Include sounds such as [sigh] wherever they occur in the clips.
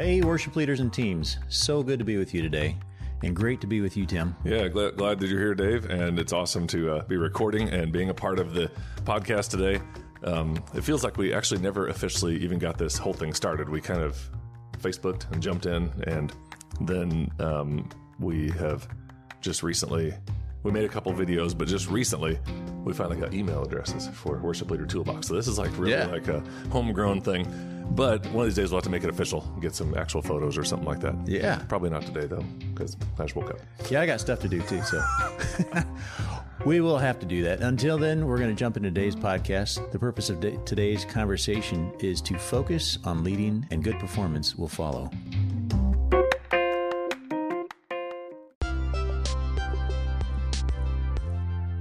Hey, worship leaders and teams. So good to be with you today. And great to be with you, Tim. Yeah, glad, glad that you're here, Dave. And it's awesome to uh, be recording and being a part of the podcast today. Um, it feels like we actually never officially even got this whole thing started. We kind of Facebooked and jumped in, and then um, we have just recently we made a couple videos, but just recently we finally got email addresses for Worship Leader Toolbox. So this is like really Yeah. like a homegrown thing. But one of these days we'll have to make it official, get some actual photos or something like that. Yeah. Probably not today though, because I just woke up. Yeah, I got stuff to do too, so [laughs] we will have to do that. Until then, we're going to jump into today's podcast. The purpose of da- today's conversation is to focus on leading, and good performance will follow.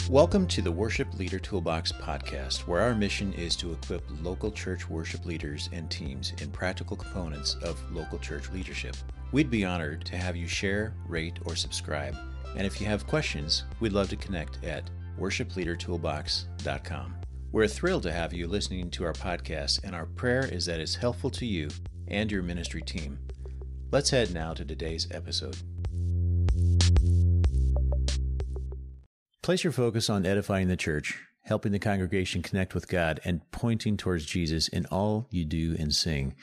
Welcome to the Worship Leader Toolbox podcast, where our mission is to equip local church worship leaders and teams in practical components of local church leadership. We'd be honored to have you share, rate, or subscribe. And if you have questions, we'd love to connect at worshipleadertoolbox.com. We're thrilled to have you listening to our podcast, and our prayer is that it's helpful to you and your ministry team. Let's head now to today's episode. Place your focus on edifying the church, helping the congregation connect with God, and pointing towards Jesus in all you do and sing.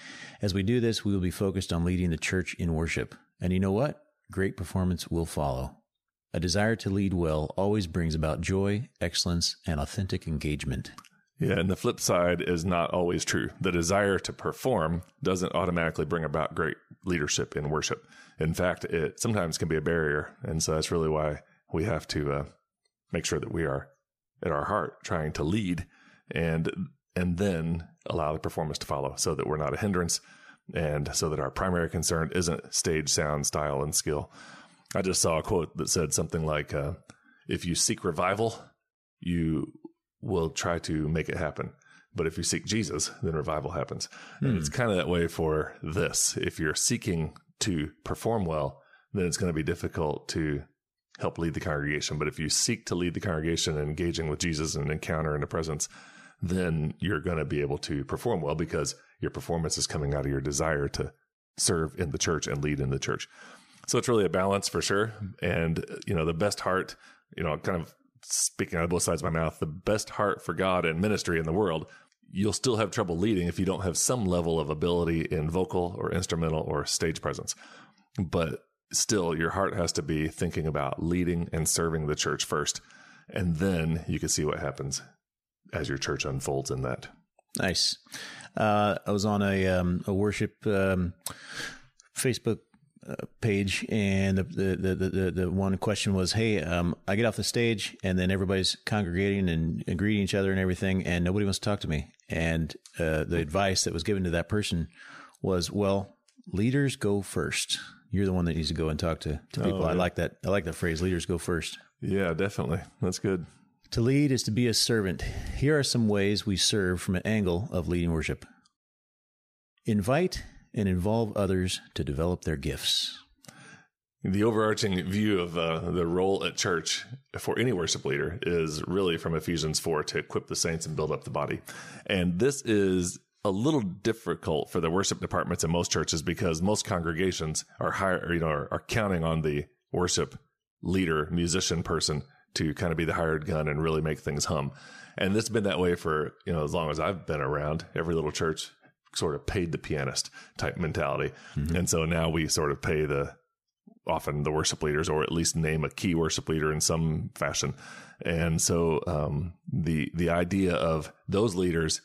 As we do this, we will be focused on leading the church in worship. And you know what? Great performance will follow. A desire to lead well always brings about joy, excellence, and authentic engagement. Yeah, and the flip side is not always true. The desire to perform doesn't automatically bring about great leadership in worship. In fact, it sometimes can be a barrier, and so that's really why we have to uh, make sure that we are at our heart trying to lead, and and then allow the performance to follow, so that we're not a hindrance, and so that our primary concern isn't stage sound, style, and skill. I just saw a quote that said something like, uh, "If you seek revival, you will try to make it happen. But if you seek Jesus, then revival happens. And it's kind of that way for this. If you're seeking to perform well, then it's going to be difficult to help lead the congregation. But if you seek to lead the congregation and engaging with Jesus and encounter in the presence, then you're going to be able to perform well because your performance is coming out of your desire to serve in the church and lead in the church. So it's really a balance for sure. And, you know, the best heart, you know, kind of speaking out of both sides of my mouth, the best heart for God and ministry in the world, you'll still have trouble leading if you don't have some level of ability in vocal or instrumental or stage presence. But still, your heart has to be thinking about leading and serving the church first. And then you can see what happens as your church unfolds in that. Nice. Uh, I was on a um, a worship um, Facebook uh, page, and the the, the the one question was, "Hey, um, I get off the stage, and then everybody's congregating and, and greeting each other and everything, and nobody wants to talk to me." And uh, the advice that was given to that person was, "Well, leaders go first. You're the one that needs to go and talk to, to people." I like that. I like that phrase. Leaders go first. Yeah, definitely. That's good. To lead is to be a servant. Here are some ways we serve from an angle of leading worship. Invite and involve others to develop their gifts. The overarching view of uh, the role at church for any worship leader is really from Ephesians 4 to equip the saints and build up the body. And this is a little difficult for the worship departments in most churches because most congregations are hire, you know, are, are counting on the worship leader, musician person to kind of be the hired gun and really make things hum. And it's been that way for, you know, as long as I've been around. Every little church sort of paid the pianist type mentality. And so now we sort of pay the often the worship leaders or at least name a key worship leader in some fashion. And so um, the the idea of those leaders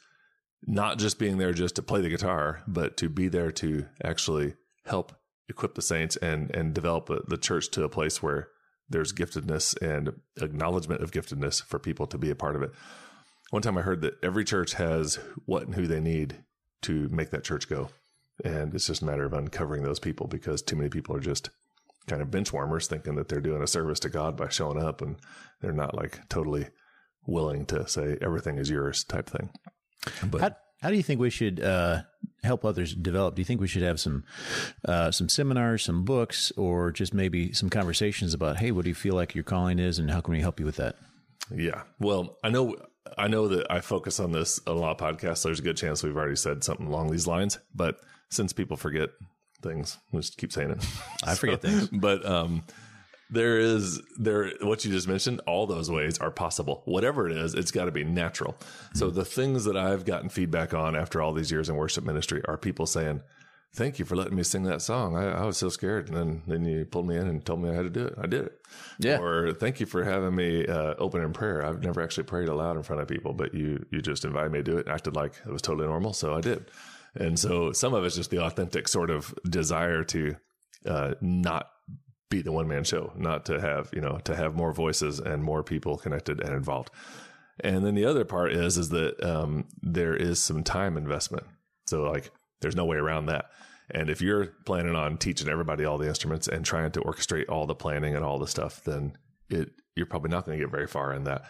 not just being there just to play the guitar, but to be there to actually help equip the saints and and develop the, church to a place where there's giftedness and acknowledgement of giftedness for people to be a part of it. One time I heard that every church has what and who they need to make that church go. And it's just a matter of uncovering those people because too many people are just kind of bench warmers thinking that they're doing a service to God by showing up and they're not like totally willing to say everything is yours type thing. But How, how do you think we should uh, help others develop? Do you think we should have some uh, some seminars, some books, or just maybe some conversations about, hey, what do you feel like your calling is, and how can we help you with that? Yeah. Well, I know I know that I focus on this a lot of podcasts. So there's a good chance we've already said something along these lines. But since people forget things. Just keep saying it. I forget things. [laughs] But um, there is there what you just mentioned. All those ways are possible. Whatever it is, it's got to be natural. So the things that I've gotten feedback on after all these years in worship ministry are people saying, "Thank you for letting me sing that song. I, I was so scared, and then then you pulled me in and told me I had to do it. I did it." Yeah. Or thank you for having me uh, open in prayer. I've never actually prayed aloud in front of people, but you you just invited me to do it and acted like it was totally normal, so I did. And so some of it's just the authentic sort of desire to uh, not be the one man show, not to have you know to have more voices and more people connected and involved. And then the other part is is that um, there is some time investment. So like there's no way around that. And if you're planning on teaching everybody all the instruments and trying to orchestrate all the planning and all the stuff, then it you're probably not going to get very far in that.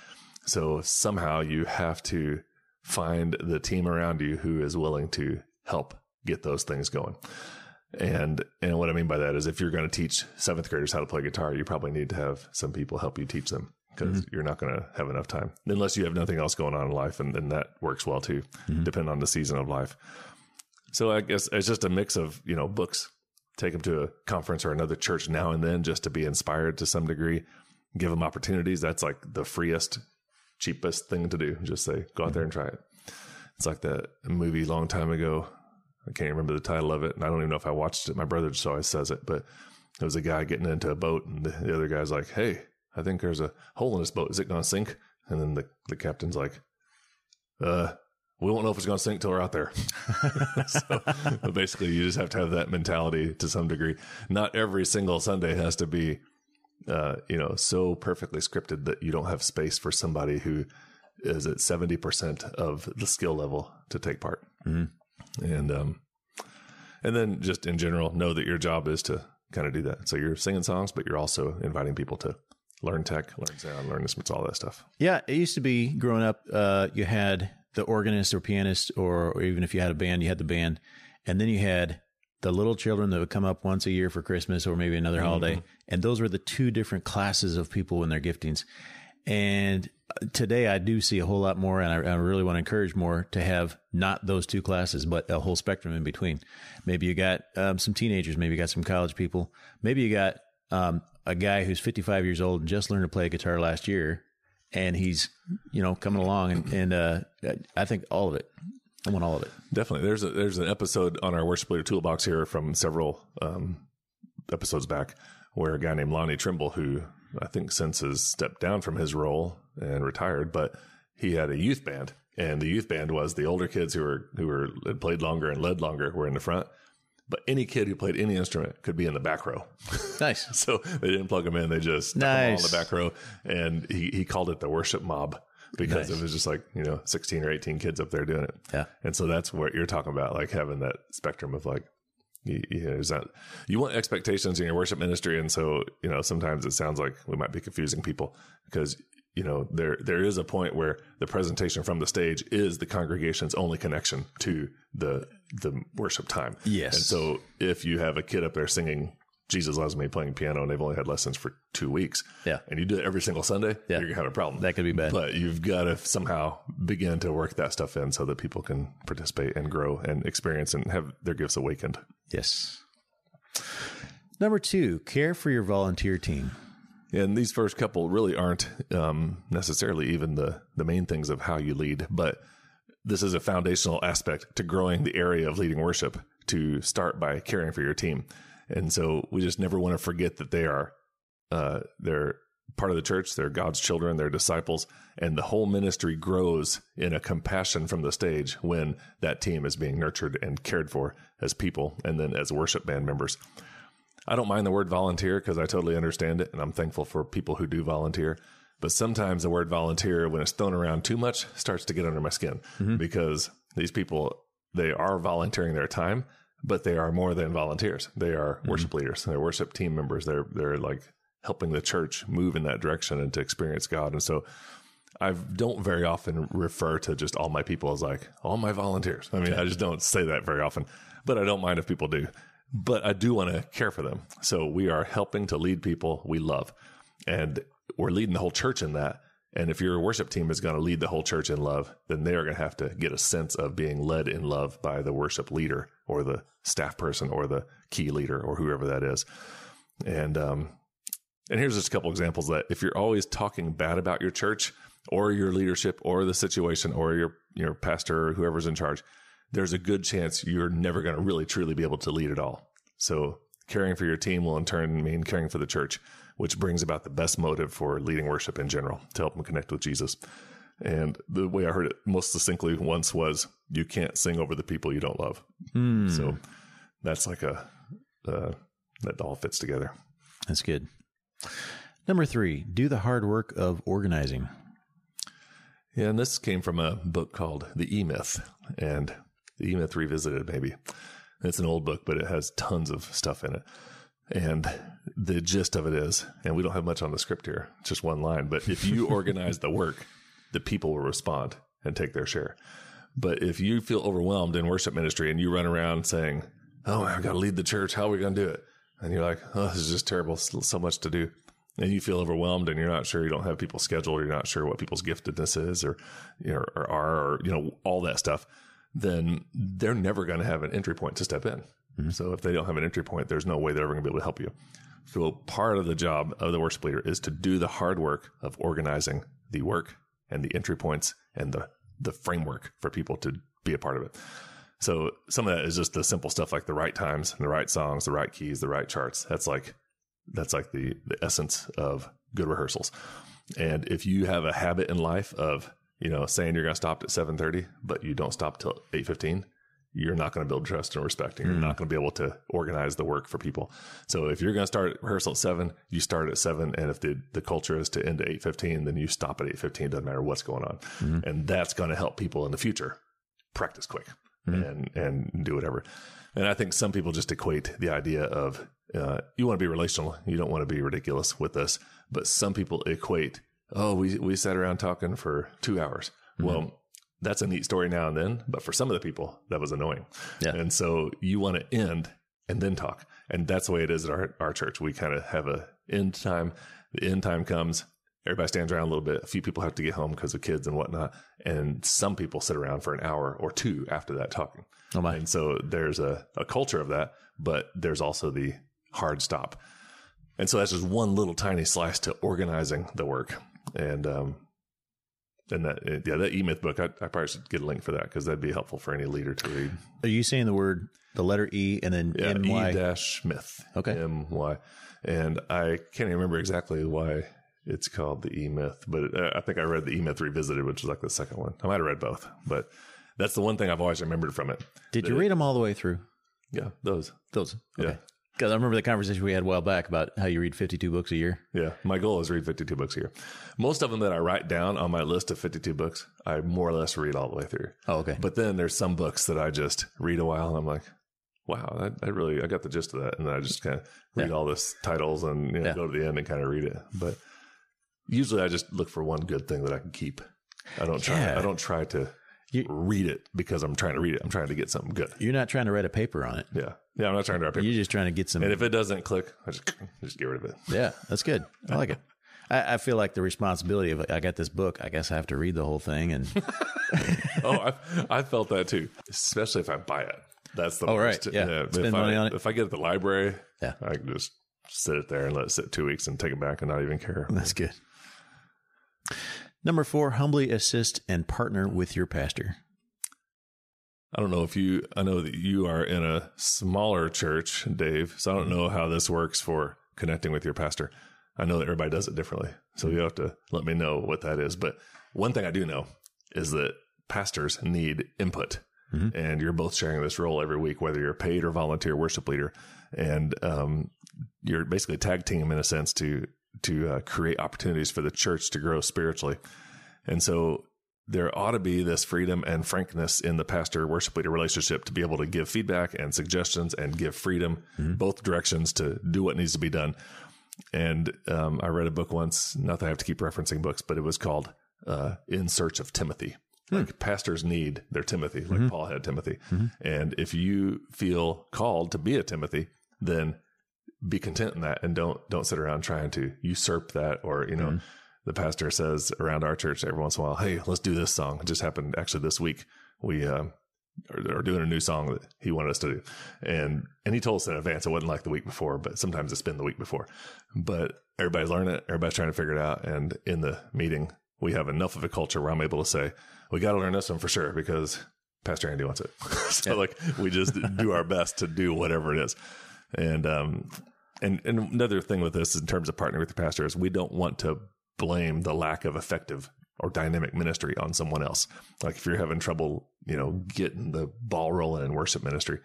So somehow you have to find the team around you who is willing to help get those things going. And and what I mean by that is if you're going to teach seventh graders how to play guitar, you probably need to have some people help you teach them because mm-hmm. you're not going to have enough time unless you have nothing else going on in life, and, and that works well too, mm-hmm. depending on the season of life. So I guess it's just a mix of you know books, take them to a conference or another church now and then just to be inspired to some degree, give them opportunities. That's like the freest, cheapest thing to do. Just say go out there mm-hmm. and try it. It's like that movie long time ago. I can't remember the title of it, and I don't even know if I watched it. My brother just always says it, but it was a guy getting into a boat, and the, the other guy's like, "Hey, I think there's a hole in this boat. Is it going to sink?" And then the the captain's like, "Uh, we won't know if it's going to sink till we're out there." [laughs] so basically, you just have to have that mentality to some degree. Not every single Sunday has to be, uh, you know, so perfectly scripted that you don't have space for somebody who is at seventy percent of the skill level to take part and um, and then just in general, know that your job is to kind of do that. So you're singing songs, but you're also inviting people to learn tech, learn sound, learn instruments, all that stuff. Yeah, it used to be growing up. Uh, you had the organist or pianist, or, or even if you had a band, you had the band, and then you had the little children that would come up once a year for Christmas or maybe another holiday, and those were the two different classes of people in their giftings. And today, I do see a whole lot more, and I, I really want to encourage more to have not those two classes, but a whole spectrum in between. Maybe you got um, some teenagers, maybe you got some college people, maybe you got um, a guy who's 55 years old and just learned to play guitar last year, and he's you know coming along, and, and uh, I think all of it. I want all of it. Definitely. There's a, there's an episode on our worship leader toolbox here from several um, episodes back where a guy named Lonnie Trimble, who I think since has stepped down from his role and retired, but he had a youth band, and the youth band was the older kids who were who were had played longer and led longer were in the front. But any kid who played any instrument could be in the back row. [laughs] Nice. So they didn't plug them in; they just stuck 'em all in Nice. the back row. And he he called it the worship mob because Nice. it was just like you know sixteen or eighteen kids up there doing it. Yeah. And so that's what you're talking about, like having that spectrum of like, you, you, know, is that you want expectations in your worship ministry, and so you know sometimes it sounds like we might be confusing people because you know there there is a point where the presentation from the stage is the congregation's only connection to the the worship time. Yes. And so if you have a kid up there singing. Jesus loves me playing piano, and they've only had lessons for two weeks. Yeah. and you do it every single Sunday. Yeah. you're gonna have a problem. That could be bad. But you've got to somehow begin to work that stuff in so that people can participate and grow and experience and have their gifts awakened. Yes. Number two, care for your volunteer team. And these first couple really aren't um, necessarily even the the main things of how you lead, but this is a foundational aspect to growing the area of leading worship to start by caring for your team. And so we just never want to forget that they are uh, they're part of the church, they're God's children, they're disciples, and the whole ministry grows in a compassion from the stage when that team is being nurtured and cared for as people and then as worship band members. I don't mind the word volunteer because I totally understand it and I'm thankful for people who do volunteer. But sometimes the word volunteer, when it's thrown around too much, starts to get under my skin because these people, they are volunteering their time, but they are more than volunteers. They are mm-hmm. worship leaders, they're worship team members. They're, they're like helping the church move in that direction and to experience God. And so I don't very often refer to just all my people as like all my volunteers. I mean, I just don't say that very often, but I don't mind if people do. But I do want to care for them. So we are helping to lead people we love. And we're leading the whole church in that. And if your worship team is going to lead the whole church in love, then they are going to have to get a sense of being led in love by the worship leader or the staff person or the key leader or whoever that is. And um, and here's just a couple examples that if you're always talking bad about your church or your leadership or the situation or your your pastor or whoever's in charge, there's a good chance you're never going to really truly be able to lead at all. So caring for your team will in turn mean caring for the church, which brings about the best motive for leading worship in general to help them connect with Jesus. And the way I heard it most succinctly once was, "You can't sing over the people you don't love." Hmm. So that's like a uh, that all fits together. That's good. Number three, do the hard work of organizing. Yeah, and this came from a book called The E Myth, and The E Myth Revisited, maybe. It's an old book, but it has tons of stuff in it. And the gist of it is, and we don't have much on the script here, just one line, but if you [laughs] organize the work, the people will respond and take their share. But if you feel overwhelmed in worship ministry and you run around saying, Oh, I've got to lead the church, how are we going to do it? And you're like, Oh, this is just terrible, so much to do. And you feel overwhelmed and you're not sure, you don't have people scheduled, or you're not sure what people's giftedness is or, you know, or are, or, you know, all that stuff, then they're never going to have an entry point to step in. Mm-hmm. So if they don't have an entry point, there's no way they're ever going to be able to help you. So part of the job of the worship leader is to do the hard work of organizing the work and the entry points and the the framework for people to be a part of it. So some of that is just the simple stuff like the right times, and the right songs, the right keys, the right charts. That's like that's like the the essence of good rehearsals. And if you have a habit in life of you know saying you're going to stop at 7:30 but you don't stop till 8:15 you're not going to build trust and respect and you're mm. not going to be able to organize the work for people. So if you're going to start rehearsal at 7 you start at 7 and if the, the culture is to end at 8.15 then you stop at 8.15 doesn't matter what's going on. Mm-hmm. And that's going to help people in the future practice quick mm-hmm. and and do whatever. And i think some people just equate the idea of uh, you want to be relational you don't want to be ridiculous with this but some people equate oh we, we sat around talking for two hours. Mm-hmm. Well that's a neat story now and then, but for some of the people, that was annoying. Yeah. And so you want to end and then talk. And that's the way it is at our, our church. We kind of have a end time. The end time comes, everybody stands around a little bit. A few people have to get home because of kids and whatnot. And some people sit around for an hour or two after that talking. Oh my. And so there's a, a culture of that, but there's also the hard stop. And so that's just one little tiny slice to organizing the work. And, um, and that, yeah, that E Myth book, I, I probably should get a link for that because that'd be helpful for any leader to read. Are you saying the word, the letter E and then Yeah, M E Y? dash Myth. Okay. M Y. And I can't even remember exactly why it's called the E Myth, but uh, I think I read the E Myth Revisited, which was like the second one. I might have read both, but that's the one thing I've always remembered from it. Did you read them all the way through? Yeah, those. Those. Yeah. Because I remember the conversation we had a while back about how you read 52 books a year. Yeah, my goal is read 52 books a year. Most of them that I write down on my list of 52 books, I more or less read all the way through. Oh, okay. But then there's some books that I just read a while and I'm like, wow, I, I really, I got the gist of that. And then I just kind of read Yeah. all this titles and you know, Yeah. go to the end and kind of read it. But usually I just look for one good thing that I can keep. I don't try, Yeah. I don't try to You- read it because I'm trying to read it. I'm trying to get something good. You're not trying to write a paper on it. Yeah. Yeah. I'm not trying to write a paper. You're just trying to get some. And if it doesn't click, I just, [laughs] just get rid of it. Yeah, that's good. I like it. [laughs] I, I feel like the responsibility of I got this book. I guess I have to read the whole thing. And [laughs] oh, I, I felt that too, especially if I buy it. That's the Oh, right. Yeah. if Spend I, money on it. If I get it at the library, Yeah. I can just sit it there and let it sit two weeks and take it back and not even care. that's good. Number four, humbly assist and partner with your pastor. I don't know if you, I know that you are in a smaller church, Dave. So I don't know how this works for connecting with your pastor. I know that everybody does it differently. So you have to let me know what that is. But one thing I do know is that pastors need input. And you're both sharing this role every week, whether you're a paid or volunteer worship leader. And um, you're basically a tag team in a sense to to uh, create opportunities for the church to grow spiritually. And so there ought to be this freedom and frankness in the pastor worship leader relationship to be able to give feedback and suggestions and give freedom both directions to do what needs to be done. And um, I read a book once, not that I have to keep referencing books, but it was called uh, In Search of Timothy. Like pastors need their Timothy, like Paul had Timothy. And if you feel called to be a Timothy, then be content in that and don't don't sit around trying to usurp that or you know the pastor says around our church every once in a while, "Hey, let's do this song." It just happened actually this week. We uh, are, are, doing a new song that he wanted us to do, and and he told us in advance. It wasn't like the week before, but sometimes it's been the week before. But everybody's learning it. Everybody's trying to figure it out. And in the meeting, we have enough of a culture where I'm able to say, "We got to learn this one for sure," because Pastor Andy wants it. [laughs] so yeah. like we just do our best to do whatever it is. And um and, and another thing with this in terms of partnering with the pastor is we don't want to blame the lack of effective or dynamic ministry on someone else. Like if you're having trouble, you know, getting the ball rolling in worship ministry,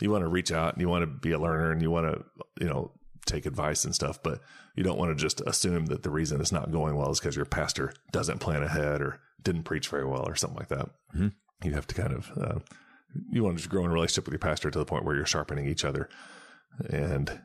you want to reach out and you want to be a learner and you want to, you know, take advice and stuff, but you don't want to just assume that the reason it's not going well is because your pastor doesn't plan ahead or didn't preach very well or something like that. Mm-hmm. You have to kind of, uh, you want to grow in a relationship with your pastor to the point where you're sharpening each other. And,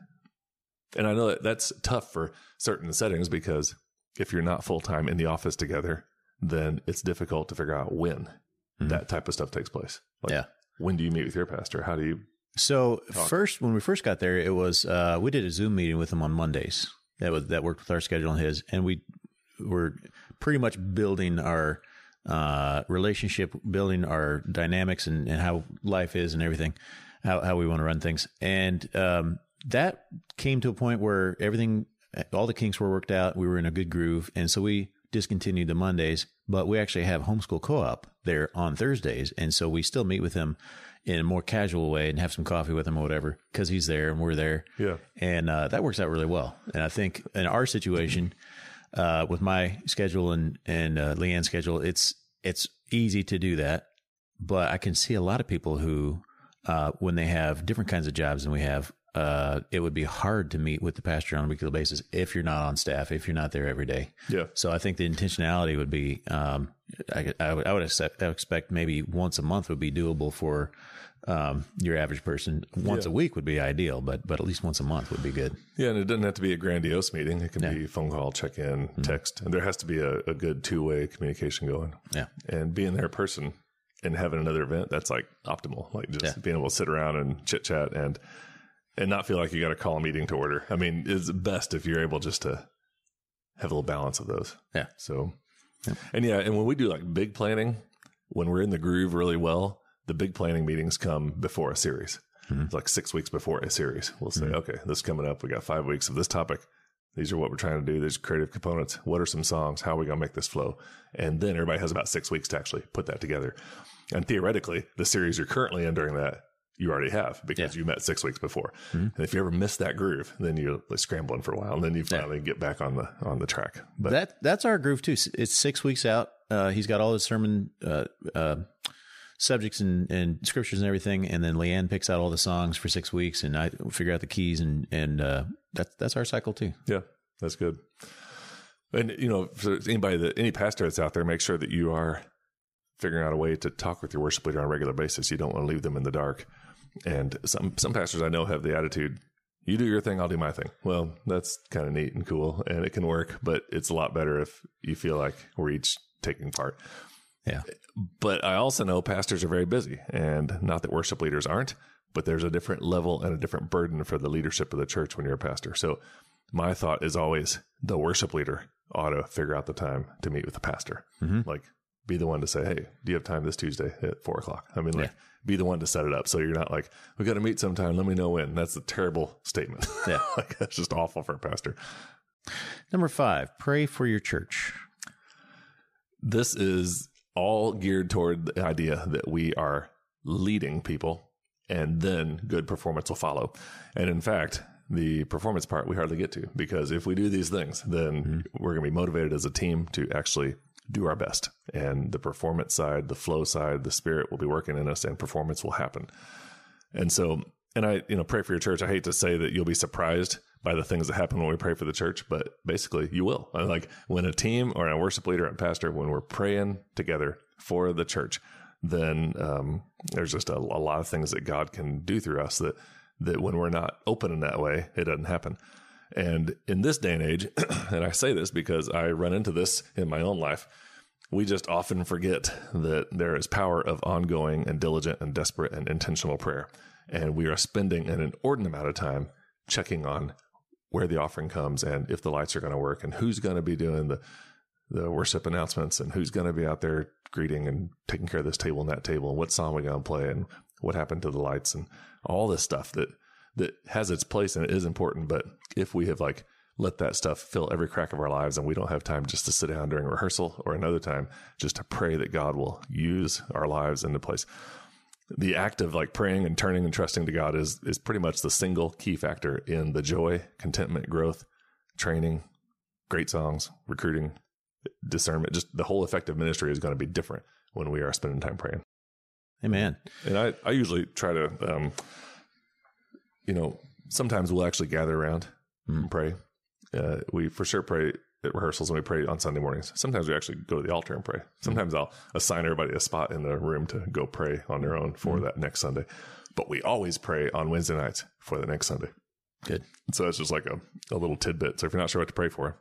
and I know that that's tough for certain settings because if you're not full time in the office together, then it's difficult to figure out when mm-hmm. that type of stuff takes place. Like, yeah. When do you meet with your pastor? How do you? So talk? first, when we first got there, it was uh, we did a Zoom meeting with him on Mondays. That was that worked with our schedule and his, and we were pretty much building our uh, relationship, building our dynamics and, and how life is and everything, how how we want to run things, and um, that came to a point where everything all the kinks were worked out. We were in a good groove. And so we discontinued the Mondays, but we actually have homeschool co-op there on Thursdays. And so we still meet with him in a more casual way and have some coffee with him or whatever, because he's there and we're there. Yeah. And uh, that works out really well. And I think in our situation, uh, with my schedule and, and uh, Leanne's schedule, it's, it's easy to do that. But I can see a lot of people who, uh, when they have different kinds of jobs than we have, uh, it would be hard to meet with the pastor on a weekly basis if you're not on staff, if you're not there every day. Yeah. So I think the intentionality would be, um, I, I, would, I would accept, I expect maybe once a month would be doable for um, your average person. Once yeah. a week would be ideal, but but at least once a month would be good. Yeah, and it doesn't have to be a grandiose meeting. It can yeah. be phone call, check in, mm-hmm. text, and there has to be a, a good two way communication going. Yeah, and being there in person and having another event that's like optimal. Like just yeah. being able to sit around and chit chat and and not feel like you got to call a meeting to order. I mean, it's best if you're able just to have a little balance of those. Yeah. So, yeah. and yeah, and when we do like big planning, when we're in the groove really well, the big planning meetings come before a series. Mm-hmm. It's like six weeks before a series. We'll say, mm-hmm. okay, this is coming up. We got five weeks of this topic. These are what we're trying to do. There's creative components. What are some songs? How are we going to make this flow? And then everybody has about six weeks to actually put that together. And theoretically, the series you're currently in during that you already have because yeah. you met six weeks before. Mm-hmm. And if you ever miss that groove, then you're like scrambling for a while, and then you finally yeah. get back on the on the track. But that that's our groove too. It's six weeks out. Uh, he's got all his sermon uh, uh, subjects and, and scriptures and everything, and then Leanne picks out all the songs for six weeks, and I figure out the keys, and and uh, that's that's our cycle too. Yeah, that's good. And you know, for anybody that any pastor that's out there, make sure that you are figuring out a way to talk with your worship leader on a regular basis. You don't want to leave them in the dark. And some some pastors I know have the attitude, you do your thing, I'll do my thing. Well, that's kind of neat and cool, and it can work, but it's a lot better if you feel like we're each taking part. Yeah. But I also know pastors are very busy, and not that worship leaders aren't, but there's a different level and a different burden for the leadership of the church when you're a pastor. So my thought is always the worship leader ought to figure out the time to meet with the pastor. Mm-hmm. Like be the one to say, Hey, do you have time this Tuesday at four o'clock? I mean, like, yeah. Be the one to set it up. So you're not like, we got to meet sometime. Let me know when. That's a terrible statement. Yeah. [laughs] like, that's just awful for a pastor. Number five, pray for your church. This is all geared toward the idea that we are leading people and then good performance will follow. And in fact, the performance part we hardly get to because if we do these things, then mm-hmm. we're going to be motivated as a team to actually do our best. And the performance side, the flow side, the spirit will be working in us and performance will happen. And so, and I, you know, pray for your church. I hate to say that you'll be surprised by the things that happen when we pray for the church, but basically you will. [laughs] Like when a team or a worship leader and pastor, when we're praying together for the church, then um, there's just a, a lot of things that God can do through us that that when we're not open in that way, it doesn't happen. And in this day and age, [clears throat] and I say this because I run into this in my own life, we just often forget that there is power of ongoing and diligent and desperate and intentional prayer. And we are spending an inordinate amount of time checking on where the offering comes and if the lights are going to work and who's going to be doing the the worship announcements and who's going to be out there greeting and taking care of this table and that table and what song we're going to play and what happened to the lights and all this stuff that that has its place and it is important. But if we have like let that stuff fill every crack of our lives and we don't have time just to sit down during rehearsal or another time just to pray that God will use our lives into place. The act of like praying and turning and trusting to God is is pretty much the single key factor in the joy, contentment, growth, training, great songs, recruiting, discernment. Just the whole effective ministry is going to be different when we are spending time praying. Amen. And I, I usually try to, um, you know, sometimes we'll actually gather around and pray. Uh, we for sure pray at rehearsals and we pray on Sunday mornings. Sometimes we actually go to the altar and pray. Sometimes I'll assign everybody a spot in the room to go pray on their own for that next Sunday. But we always pray on Wednesday nights for the next Sunday. Good. So it's just like a, a little tidbit. So if you're not sure what to pray for,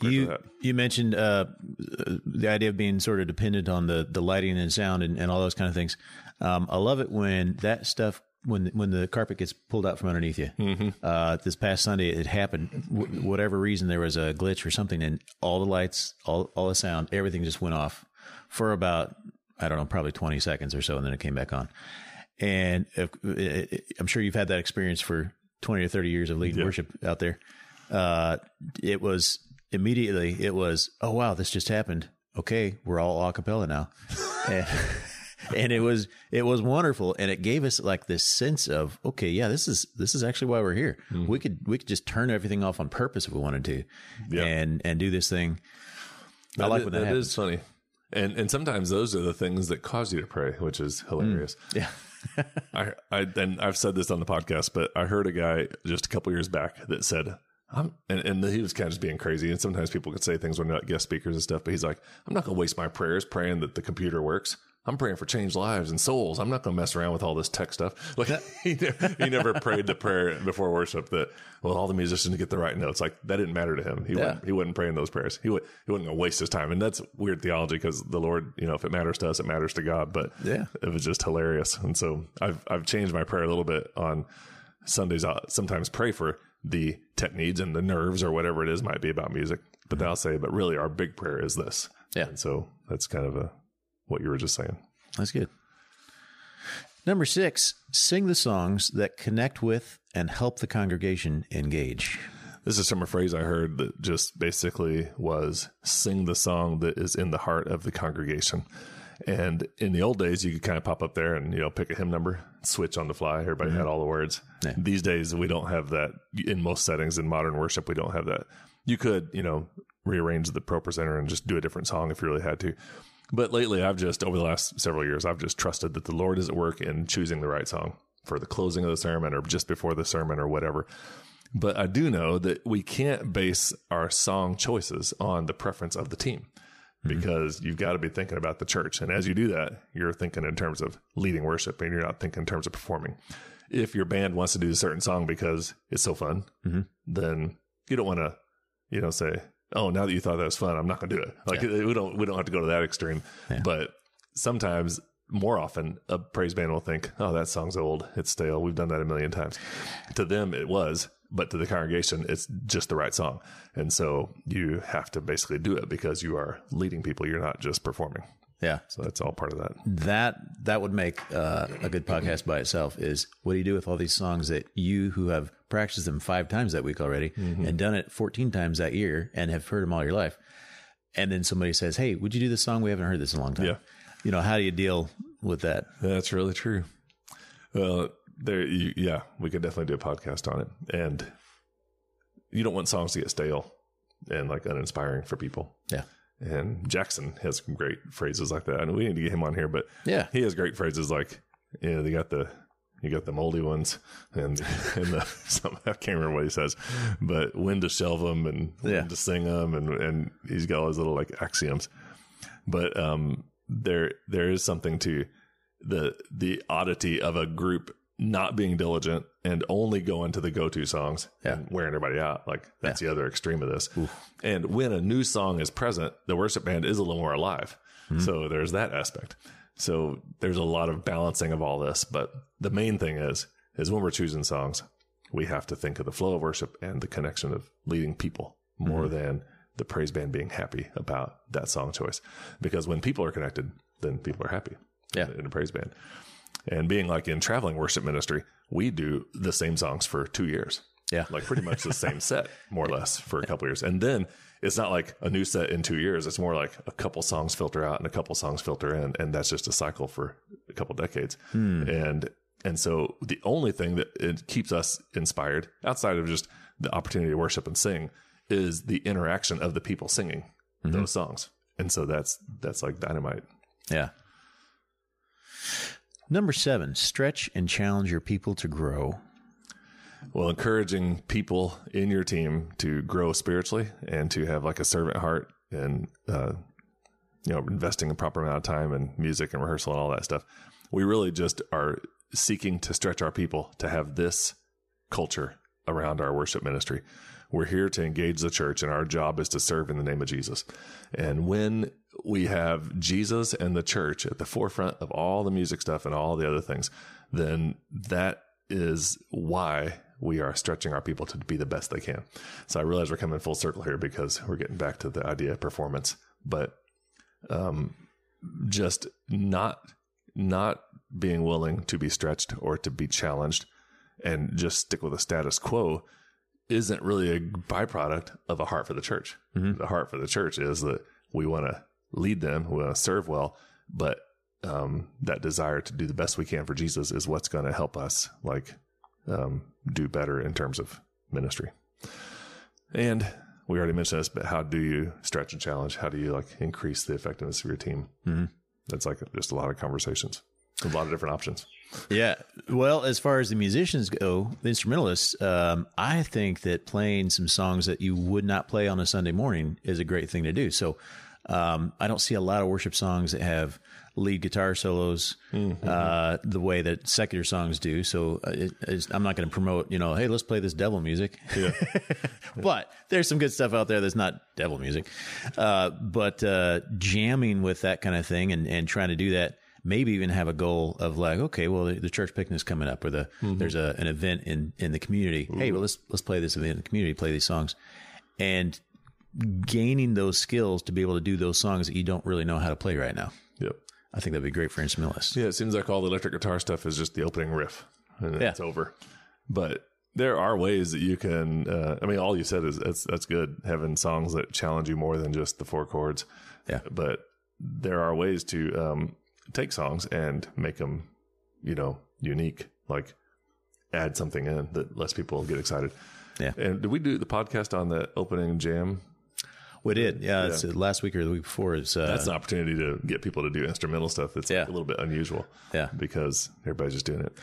pray You you mentioned uh, the idea of being sort of dependent on the the lighting and sound and, and all those kind of things. Um, I love it when that stuff when when the carpet gets pulled out from underneath you. Mm-hmm. Uh, this past Sunday, it happened. W- whatever reason, there was a glitch or something, and all the lights, all all the sound, everything just went off for about I don't know, probably twenty seconds or so, and then it came back on. And if, I'm sure you've had that experience for twenty or thirty years of leading worship out there. Uh, it was immediately it was oh wow this just happened okay we're all a cappella now [laughs] and, and it was it was wonderful and it gave us like this sense of okay yeah this is this is actually why we're here mm-hmm. we could we could just turn everything off on purpose if we wanted to Yeah. and and do this thing i like That- when that, that happens is funny. And and sometimes those are the things that cause you to pray, which is mm. hilarious. yeah [laughs] I I and I've said this on the podcast, but I heard a guy just a couple years back that said, "I'm," and, and he was kind of just being crazy. And sometimes people could say things when they're not guest speakers and stuff, but he's like, "I'm not going to waste my prayers praying that the computer works." I'm praying for changed lives and souls. I'm not going to mess around with all this tech stuff. [laughs] Like [laughs] he, never, he never prayed the prayer before worship that well, all the musicians get the right notes. Like that didn't matter to him. He Yeah. wouldn't, he wouldn't pray in those prayers. He would he to waste his time. And that's weird theology because the Lord, you know, if it matters to us, it matters to God. But Yeah. it was just hilarious. And so I've I've changed my prayer a little bit on Sundays. I'll sometimes pray for the tech needs and the nerves or whatever it is might be about music. But then I'll say, but really our big prayer is this. Yeah. And so that's kind of a what you were just saying. that's good number six sing the songs that connect with and help the congregation engage This is from a phrase I heard that just basically was sing the song that is in the heart of the congregation. And in the old days, you could kind of pop up there and, you know, pick a hymn number, switch on the fly. Everybody had mm-hmm. all the words. Yeah. These days, we don't have that in most settings in modern worship. We don't have that. You could, you know, rearrange the ProPresenter and just do a different song if you really had to. But lately, I've just, over the last several years, I've just trusted that the Lord is at work in choosing the right song for the closing of the sermon or just before the sermon or whatever. But I do know that we can't base our song choices on the preference of the team mm-hmm. because you've got to be thinking about the church. And as you do that, you're thinking in terms of leading worship and you're not thinking in terms of performing. If your band wants to do a certain song because it's so fun, mm-hmm. then you don't want to, you know, say, "Oh, now that you thought that was fun, I'm not going to do it." Like we don't we don't have to go to that extreme. But sometimes, more often, a praise band will think, "Oh, that song's old. It's stale. We've done that a million times." To them, it was, but to the congregation, it's just the right song. And so you have to basically do it because you are leading people. You're not just performing. Yeah So that's all part of that. that that would make uh, a good podcast by itself is what do you do with all these songs that you who have practiced them five times that week already and done it 14 times that year and have heard them all your life and then somebody says hey would you do this song we haven't heard this in a long time Yeah. you know how do you deal with that That's really true. Well, there, you, yeah, we could definitely do a podcast on it. And you don't want songs to get stale and like uninspiring for people. yeah And Jackson has some great phrases like that. And we need to get him on here, but Yeah. he has great phrases like, you know, they got the, you got the moldy ones and, [laughs] and the, some, I can't remember what he says, but when to shelve them and when to sing them. And, and he's got all his little like axioms. But, um, there, there is something to the, the oddity of a group not being diligent and only going to the go-to songs and wearing everybody out. Like that's the other extreme of this. And when a new song is present, the worship band is a little more alive. Hmm. So there's that aspect. So there's a lot of balancing of all this, but the main thing is is when we're choosing songs, we have to think of the flow of worship and the connection of leading people more hmm. than the praise band being happy about that song choice. Because when people are connected, then people are happy Yeah. in a praise band. And being like in traveling worship ministry, we do the same songs for two years. Yeah. Like pretty much the same [laughs] set, more or less, for a couple years. And then it's not like a new set in two years. It's more like a couple songs filter out and a couple songs filter in. And that's just a cycle for a couple decades. Hmm. And and so the only thing that it keeps us inspired outside of just the opportunity to worship and sing is the interaction of the people singing mm-hmm. those songs. And so that's that's like dynamite. Yeah. Number seven, stretch and challenge your people to grow. Well, encouraging people in your team to grow spiritually and to have like a servant heart and, uh, you know, investing a proper amount of time and music and rehearsal and all that stuff. We really just are seeking to stretch our people to have this culture around our worship ministry. We're here to engage the church, and our job is to serve in the name of Jesus. And when we have Jesus and the church at the forefront of all the music stuff and all the other things, then that is why we are stretching our people to be the best they can. So I realize we're coming full circle here because we're getting back to the idea of performance, but um, just not not being willing to be stretched or to be challenged and just stick with the status quo isn't really a byproduct of a heart for the church. The heart for the church is that we want to lead them, we want to serve well, but um, that desire to do the best we can for Jesus is what's going to help us like um, do better in terms of ministry. And we already mentioned this, but how do you stretch and challenge? How do you like increase the effectiveness of your team? Mm-hmm. That's like just a lot of conversations, a lot of different options. Yeah. Well, as far as the musicians go, the instrumentalists, um, I think that playing some songs that you would not play on a Sunday morning is a great thing to do. So um, I don't see a lot of worship songs that have lead guitar solos uh, the way that secular songs do. So uh, it, I'm not going to promote, you know, hey, let's play this devil music. Yeah. [laughs] but there's some good stuff out there that's not devil music. Uh, but uh, jamming with that kind of thing and, and trying to do that, maybe even have a goal of like, okay, well, the, the church is coming up, or the there's a, an event in in the community. Hey, well, let's let's play this event in the community, play these songs, and gaining those skills to be able to do those songs that you don't really know how to play right now. yep. I think that'd be great for instrumentalists. Yeah, it seems like all the electric guitar stuff is just the opening riff, and then Yeah. it's over. But there are ways that you can. Uh, I mean, all you said is that's that's good. Having songs that challenge you more than just the four chords. Yeah. But there are ways to um, take songs and make them, you know, unique. Like add something in that lets people get excited. Yeah. And did we do the podcast on the opening jam? We did, yeah. It's uh, last week or the week before. Is uh, That's an opportunity to get people to do instrumental stuff. That's Yeah. a little bit unusual. Yeah. Because everybody's just doing it.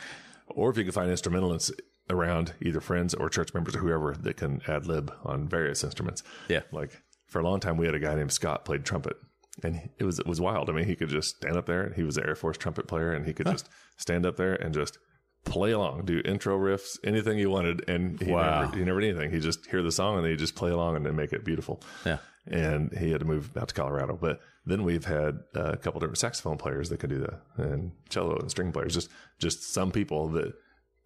Or if you can find instrumentalists around, either friends or church members or whoever that can ad lib on various instruments. Yeah. Like for a long time, we had a guy named Scott played trumpet. And it was it was wild. I mean, he could just stand up there. He was an Air Force trumpet player, and he could just stand up there and just play along, do intro riffs, anything you wanted. And he Wow. never he never did anything. He just hear the song and then he just play along and then make it beautiful yeah, and he had to move out to Colorado. But then we've had a couple different saxophone players that could do that, and cello and string players. Just just some people that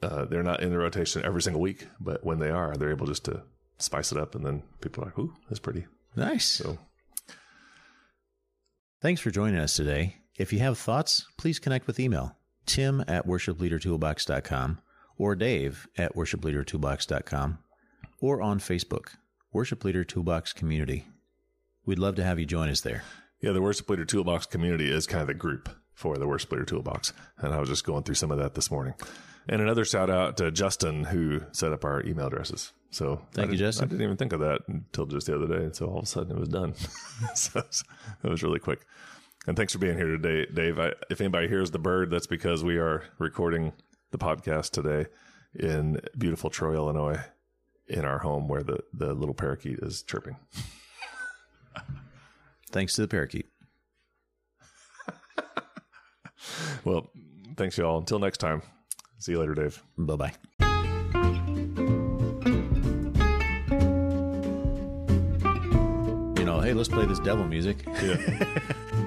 uh, they're not in the rotation every single week, but when they are, they're able just to spice it up, and then people are like, "Ooh, that's pretty." nice. So Thanks for joining us today. If you have thoughts, please connect with email tim at worshipleadertoolbox.com or dave at worshipleadertoolbox.com or on Facebook, Worship Leader Toolbox Community. We'd love to have you join us there. yeah, the Worship Leader Toolbox community is kind of the group for the Worship Leader Toolbox, and I was just going through some of that this morning. And another shout out to Justin who set up our email addresses. So Thank I you, Justin. I didn't even think of that until just the other day. So all of a sudden it was done. [laughs] so it was really quick. And thanks for being here today, Dave. I, if anybody hears the bird, that's because we are recording the podcast today in beautiful Troy, Illinois, in our home where the, the little parakeet is chirping. [laughs] Thanks to the parakeet. [laughs] Well, thanks, y'all. Until next time. See you later, Dave. Bye bye. You know, hey, let's play this devil music. Yeah. [laughs]